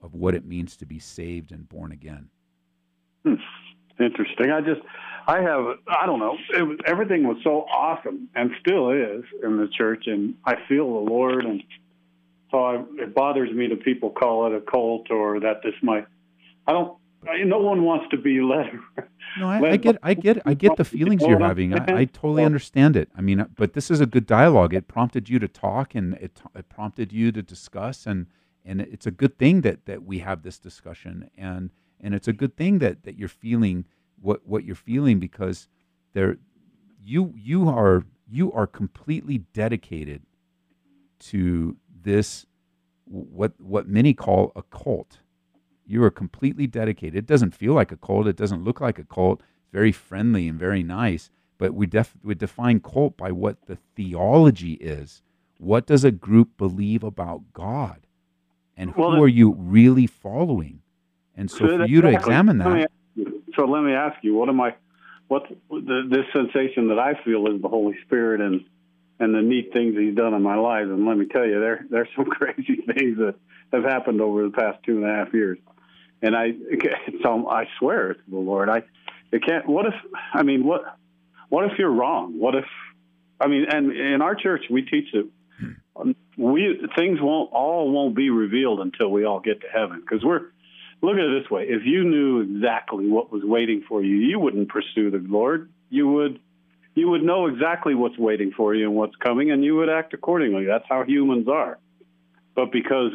of what it means to be saved and born again. Hmm. Interesting. I just, I have, I don't know. It was everything was so awesome and still is in the church, and I feel the Lord, and so I, it bothers me that people call it a cult or that this might. I don't. No one wants to be led. No, I, I get, I get, I get the feelings you're having. I, I totally understand it. I mean, uh, but this is a good dialogue. It prompted you to talk, and it, it prompted you to discuss, and and it's a good thing that that we have this discussion, and and it's a good thing that that you're feeling what what you're feeling because there, you you are you are completely dedicated to this what what many call a cult you are completely dedicated. It doesn't feel like a cult. It doesn't look like a cult. It's very friendly and very nice. But we, def- we define cult by what the theology is. What does a group believe about God? And who well, are you really following? And so, so for you to examine that. so let me ask you, what am I, what the, this sensation that I feel is the Holy Spirit and and the neat things He's done in my life. And let me tell you, there there's some crazy things that have happened over the past two and a half years. And I, so I swear to the Lord, I, it can't. What if? I mean, what? What if you're wrong? What if? I mean, and in our church we teach that we things won't all won't be revealed until we all get to heaven because we're look at it this way if you knew exactly what was waiting for you you wouldn't pursue the lord you would you would know exactly what's waiting for you and what's coming and you would act accordingly that's how humans are but because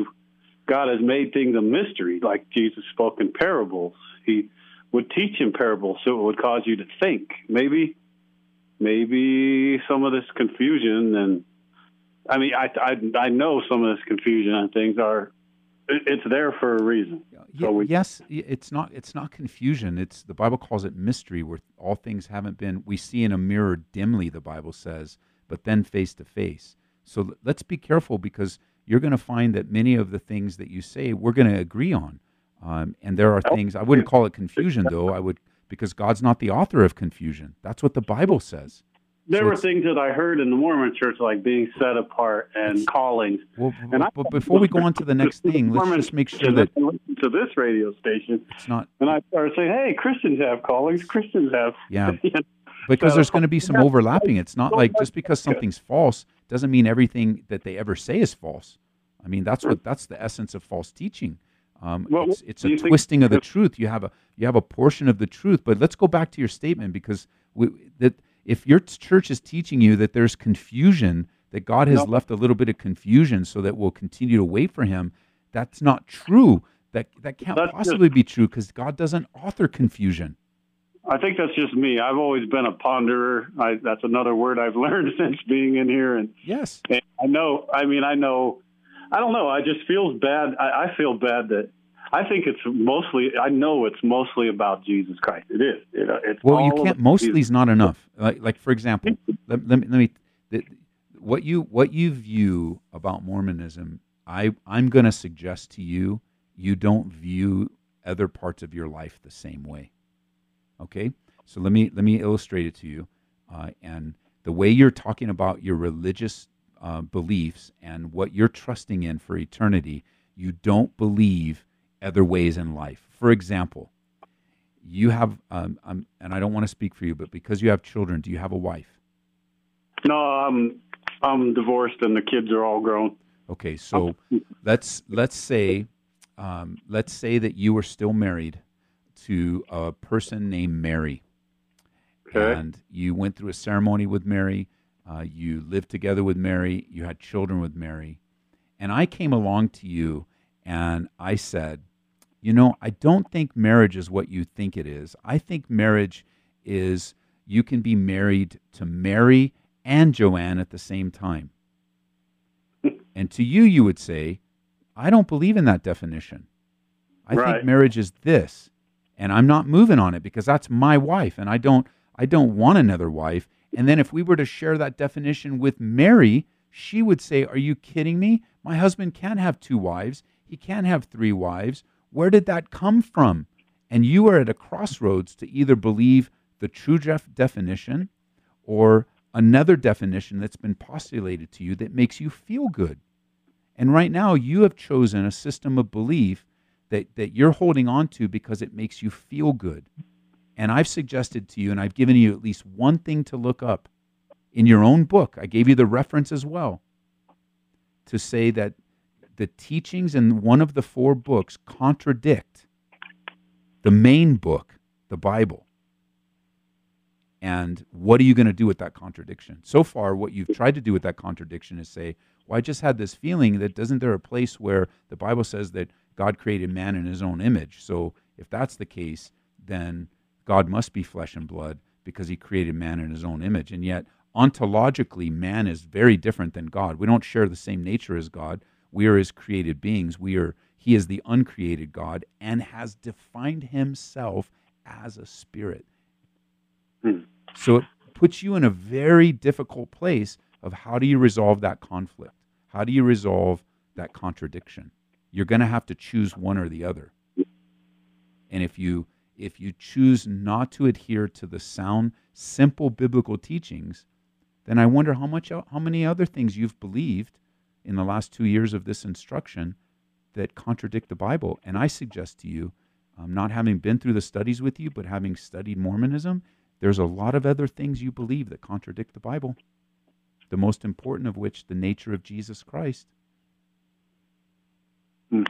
God has made things a mystery, like Jesus spoke in parables. He would teach in parables so it would cause you to think. Maybe, maybe some of this confusion and I mean, I, I, I know some of this confusion and things are, it's there for a reason. So we, yes, it's not. It's not confusion. It's the Bible calls it mystery, where all things haven't been. We see in a mirror dimly, the Bible says, but then face to face. So let's be careful because you're going to find that many of the things that you say we're going to agree on. Um, and there are things I wouldn't call it confusion though. I would because God's not the author of confusion. That's what the Bible says. There so were things that I heard in the Mormon church, like being set apart and callings. Well, and I, but before we go on to the next thing, let's just make sure that to this radio station, it's not. And I started saying, "Hey, Christians have callings. Christians have." Yeah. because so, there's going to be some overlapping. It's not like just because something's false doesn't mean everything that they ever say is false. I mean, that's what that's the essence of false teaching. Um, well, it's, it's a twisting of the truth. You have a you have a portion of the truth, but let's go back to your statement because we, that if your church is teaching you that there's confusion, that God has no. left a little bit of confusion so that we'll continue to wait for Him, that's not true. That that can't that's possibly just, be true because God doesn't author confusion. I think that's just me. I've always been a ponderer. I, that's another word I've learned since being in here. And yes, and I know. I mean, I know. I don't know. I just feels bad. I, I feel bad that I think it's mostly. I know it's mostly about Jesus Christ. It is. It, uh, it's well, you can't. Mostly is not enough. Like, like for example, let, let me let me. The, what you what you view about Mormonism, I I'm going to suggest to you, you don't view other parts of your life the same way. Okay, so let me let me illustrate it to you, uh, and the way you're talking about your religious uh, beliefs and what you're trusting in for eternity, you don't believe other ways in life. For example, you have, um, um, and I don't want to speak for you, but because you have children, do you have a wife? No, I'm I'm divorced, and the kids are all grown. Okay, so let's let's say um, let's say that you were still married to a person named Mary, okay. and you went through a ceremony with Mary. Uh, you lived together with Mary. You had children with Mary, and I came along to you and I said, you know, I don't think marriage is what you think it is. I think marriage is you can be married to Mary and Joanne at the same time. and to you, you would say, I don't believe in that definition. I right. think marriage is this, and I'm not moving on it because that's my wife, and I don't I don't want another wife. And then if we were to share that definition with Mary, she would say, "Are you kidding me? My husband can't have two wives. He can't have three wives. Where did that come from?" And you are at a crossroads to either believe the true def- definition or another definition that's been postulated to you that makes you feel good. And right now, you have chosen a system of belief that, that you're holding on to because it makes you feel good. And I've suggested to you, and I've given you at least one thing to look up in your own book. I gave you the reference as well to say that the teachings in one of the four books contradict the main book, the Bible. And what are you going to do with that contradiction? So far, what you've tried to do with that contradiction is say, well, I just had this feeling that doesn't there a place where the Bible says that God created man in his own image? So if that's the case, then God must be flesh and blood because he created man in his own image. And yet, ontologically, man is very different than God. We don't share the same nature as God. We are his created beings. We are he is the uncreated God and has defined himself as a spirit. Hmm. So it puts you in a very difficult place of how do you resolve that conflict? How do you resolve that contradiction? You're going to have to choose one or the other. And if you if you choose not to adhere to the sound, simple biblical teachings, then I wonder how much how many other things you've believed in the last two years of this instruction that contradict the Bible. And I suggest to you, um, not having been through the studies with you, but having studied Mormonism, there's a lot of other things you believe that contradict the Bible the most important of which the nature of Jesus Christ. Mm.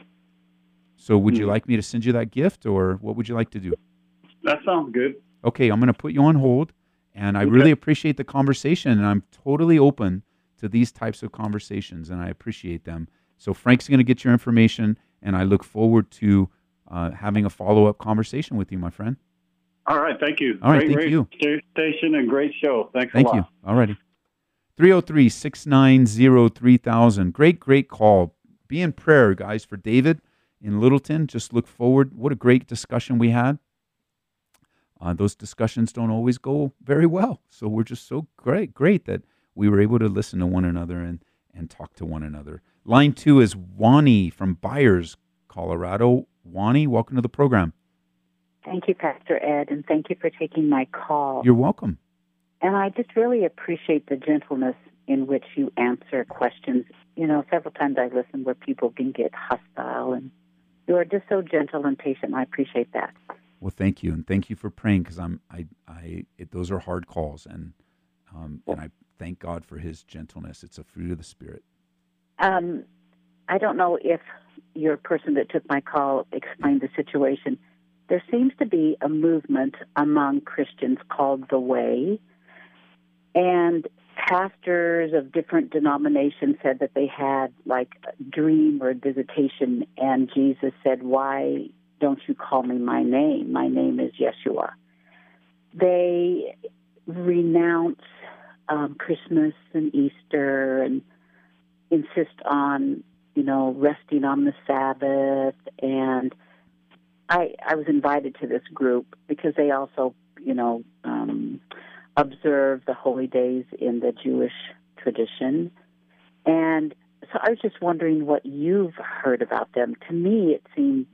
So, would mm. you like me to send you that gift, or what would you like to do? That sounds good. Okay, I'm going to put you on hold, and I okay. really appreciate the conversation, and I'm totally open to these types of conversations, and I appreciate them. So, Frank's going to get your information, and I look forward to uh, having a follow up conversation with you, my friend. All right, thank you. All right, great thank you. Station and great show. Thanks thank a lot. Thank you. All righty. 303 690 3000. Great, great call. Be in prayer, guys, for David in Littleton. Just look forward. What a great discussion we had. Uh, those discussions don't always go very well. So we're just so great, great that we were able to listen to one another and, and talk to one another. Line two is Wani from Byers, Colorado. Wani, welcome to the program. Thank you, Pastor Ed, and thank you for taking my call. You're welcome. And I just really appreciate the gentleness in which you answer questions. You know, several times I've listened where people can get hostile, and you are just so gentle and patient. I appreciate that. Well, thank you, and thank you for praying because I'm I I it, those are hard calls, and um, and I thank God for His gentleness. It's a fruit of the Spirit. Um, I don't know if your person that took my call explained the situation. There seems to be a movement among Christians called the Way and pastors of different denominations said that they had like a dream or a visitation, and Jesus said, Why don't you call me my name? My name is Yeshua. they renounce um, Christmas and Easter and insist on, you know, resting on the Sabbath. And I, I was invited to this group because they also, you know, um, observe the holy days in the Jewish tradition. And so I was just wondering what you've heard about them. To me, it seemed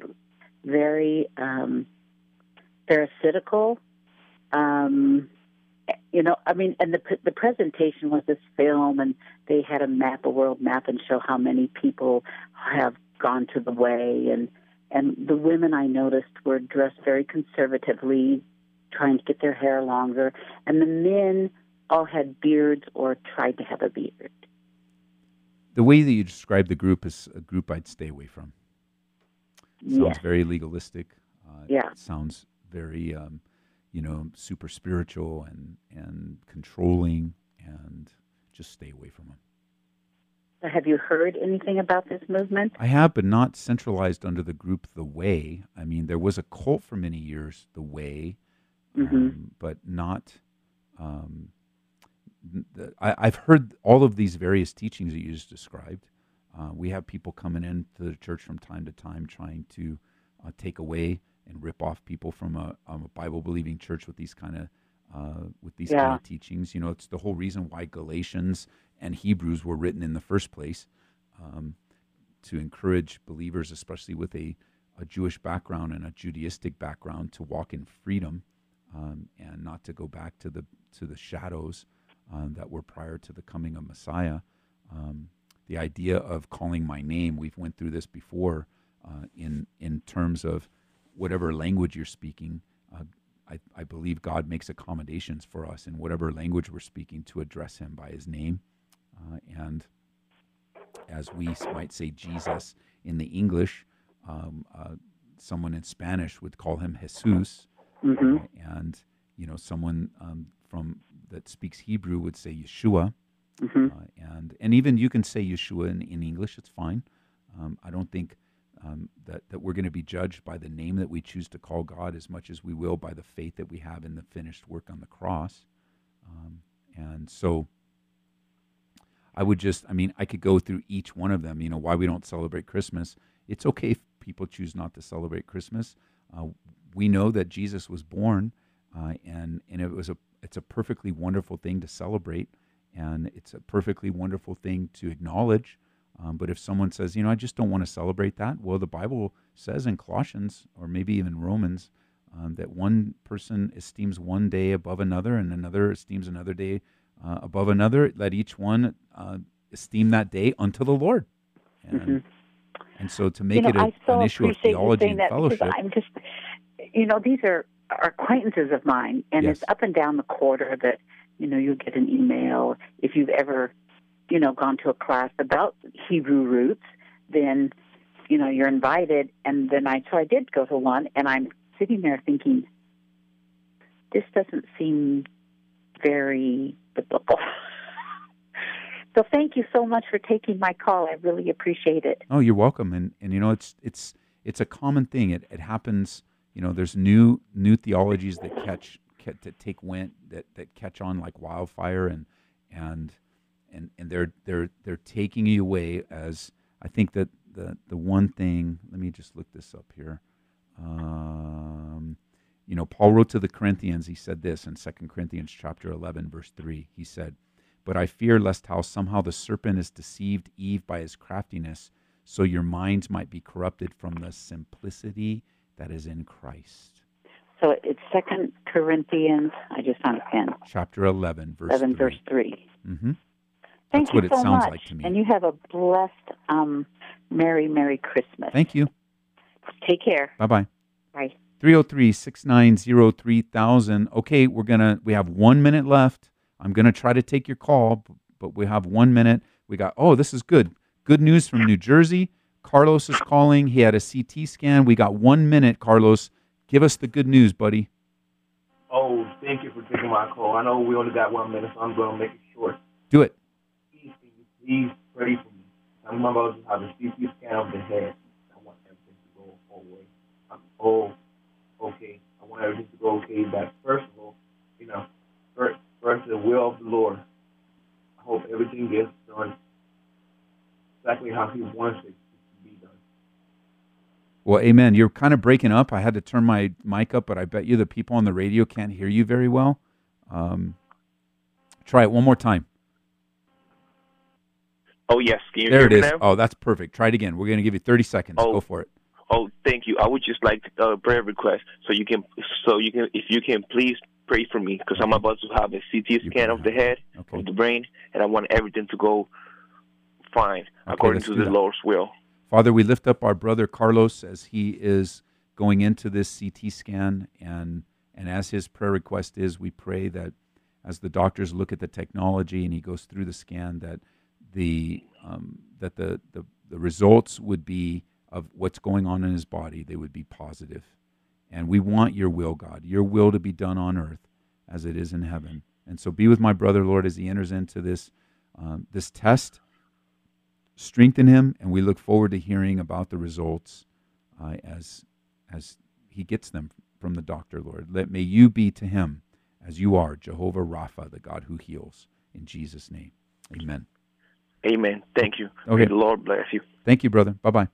very um, parasitical. Um, you know, I mean, and the the presentation was this film, and they had a map, a world map, and show how many people have gone to the way, and and the women I noticed were dressed very conservatively, trying to get their hair longer, and the men all had beards or tried to have a beard. The way that you describe the group is a group I'd stay away from. Sounds Yes. very legalistic. Uh, Yeah. Sounds very, um, you know, super spiritual and and controlling, and just stay away from them. Have you heard anything about this movement? I have, but not centralized under the group The Way. I mean, there was a cult for many years, The Way, Mhm. um, but not. Um, the, I, I've heard all of these various teachings that you just described. Uh, we have people coming into the church from time to time trying to uh, take away and rip off people from a, um, a Bible believing church with these kind of uh, with these kind of teachings. You know, it's the whole reason why Galatians and Hebrews were written in the first place um, to encourage believers, especially with a, a Jewish background and a Judaistic background, to walk in freedom um, and not to go back to the to the shadows um, that were prior to the coming of Messiah. Um, the idea of calling my name, we've went through this before uh, in in terms of whatever language you're speaking. Uh, I, I believe God makes accommodations for us in whatever language we're speaking to address Him by His name, uh, and as we might say Jesus in the English, um, uh, someone in Spanish would call him Jesus, Mhm. uh, and you know someone um, from that speaks Hebrew would say Yeshua, Mhm. uh, and and even you can say Yeshua in, in English. It's fine. Um, I don't think um, that that we're going to be judged by the name that we choose to call God as much as we will by the faith that we have in the finished work on the cross. Um, and so I would just, I mean, I could go through each one of them. You know, why we don't celebrate Christmas. It's okay if people choose not to celebrate Christmas. Uh, we know that Jesus was born, uh, and and it was a it's a perfectly wonderful thing to celebrate, and it's a perfectly wonderful thing to acknowledge. Um, but if someone says, you know, I just don't want to celebrate that, well, the Bible says in Colossians or maybe even Romans um, that one person esteems one day above another, and another esteems another day uh, above another. Let each one uh, esteem that day unto the Lord. And, Mhm. And so to make you know, it a, so an issue of theology and fellowship. I'm just, you know, these are, are acquaintances of mine, and Yes. it's up and down the quarter that, you know, you'll get an email if you've ever, you know, gone to a class about Hebrew roots, then, you know, you're invited, and then I so I did go to one, and I'm sitting there thinking, this doesn't seem very biblical. So thank you so much for taking my call. I really appreciate it. Oh, you're welcome. And and you know, it's it's it's a common thing. It it happens. You know, there's new new theologies that catch that take wind that that catch on like wildfire, and and and and they're they're they're taking you away. As I think that the the one thing. Let me just look this up here. Um, you know, Paul wrote to the Corinthians. He said this in Second Corinthians chapter eleven, verse three. He said. But I fear lest how somehow the serpent has deceived Eve by his craftiness, so your minds might be corrupted from the simplicity that is in Christ. So it's Second Corinthians. I just found a pen. Chapter 11, verse Seven 3. verse three. hmm Thank That's you what it so sounds much. like to me. And you have a blessed, um, Merry Merry Christmas. Thank you. Take care. Bye bye. Bye. 303 690 3000. Okay, we're going to, we have one minute left. I'm going to try to take your call, but we have one minute. We got, oh, this is good. Good news from New Jersey. Carlos is calling. He had a CT scan. We got one minute, Carlos. Give us the good news, buddy. Oh, thank you for taking my call. I know we only got one minute, so I'm going to make it short. Do it. Please, please pray for me? I'm about to have a CT scan of the head. I want everything to go away. I'm oh, okay. I want everything to go okay. But first of all, you know, first, first the will of the Lord. I hope everything gets done exactly how He wants it to be done. Well, amen. You're kind of breaking up. I had to turn my mic up, but I bet you the people on the radio can't hear you very well. Um, try it one more time. Oh yes, can you there hear it me is. now? Oh, that's perfect. Try it again. We're going to give you 30 seconds. Oh. Go for it. Oh, thank you. I would just like a prayer request, so you can, so you can, if you can, please pray for me, because I'm about to have a CT scan of the head, of the brain, and I want everything to go fine according to the that. Lord's will. Father, we lift up our brother Carlos as he is going into this CT scan, and and as his prayer request is, we pray that as the doctors look at the technology and he goes through the scan, that the um, that the, the the results would be of what's going on in his body, they would be positive. And we want your will, God, your will to be done on earth as it is in heaven. And so be with my brother, Lord, as he enters into this um, this test strengthen him, and we look forward to hearing about the results uh, as as he gets them from the doctor, Lord. Let may you be to him as you are, Jehovah Rapha, the God who heals. In Jesus' name, Amen. Amen. Thank you. Okay. May the Lord bless you. Thank you, brother. Bye bye.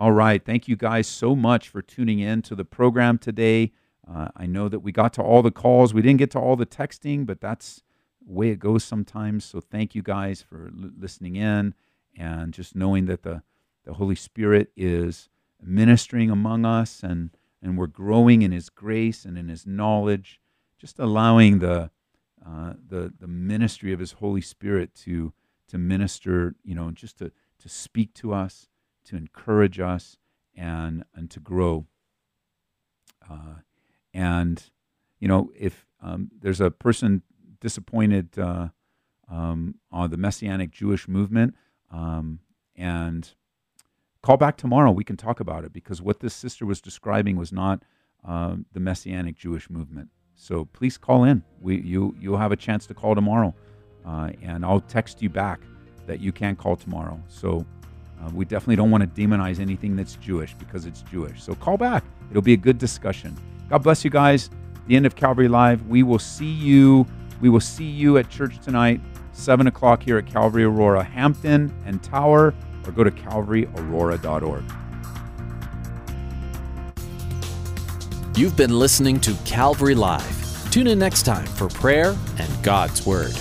All right. Thank you guys so much for tuning in to the program today. Uh, I know that we got to all the calls. We didn't get to all the texting, but that's the way it goes sometimes. So thank you guys for l- listening in and just knowing that the, the Holy Spirit is ministering among us and, and we're growing in His grace and in His knowledge, just allowing the, uh, the, the ministry of His Holy Spirit to, to minister, you know, just to, to speak to us, to encourage us, and, and to grow. Uh, and, you know, if um, there's a person disappointed uh, um, on the Messianic Jewish movement, um, and call back tomorrow. We can talk about it because what this sister was describing was not um, the Messianic Jewish movement. So please call in. We you you'll have a chance to call tomorrow, uh, and I'll text you back that you can call tomorrow. So uh, we definitely don't want to demonize anything that's Jewish because it's Jewish. So call back. It'll be a good discussion. God bless you guys. The end of Calvary Live. We will see you. We will see you at church tonight, seven o'clock here at Calvary Aurora, Hampden and Tower, or go to calvaryaurora.org. You've been listening to Calvary Live. Tune in next time for prayer and God's Word.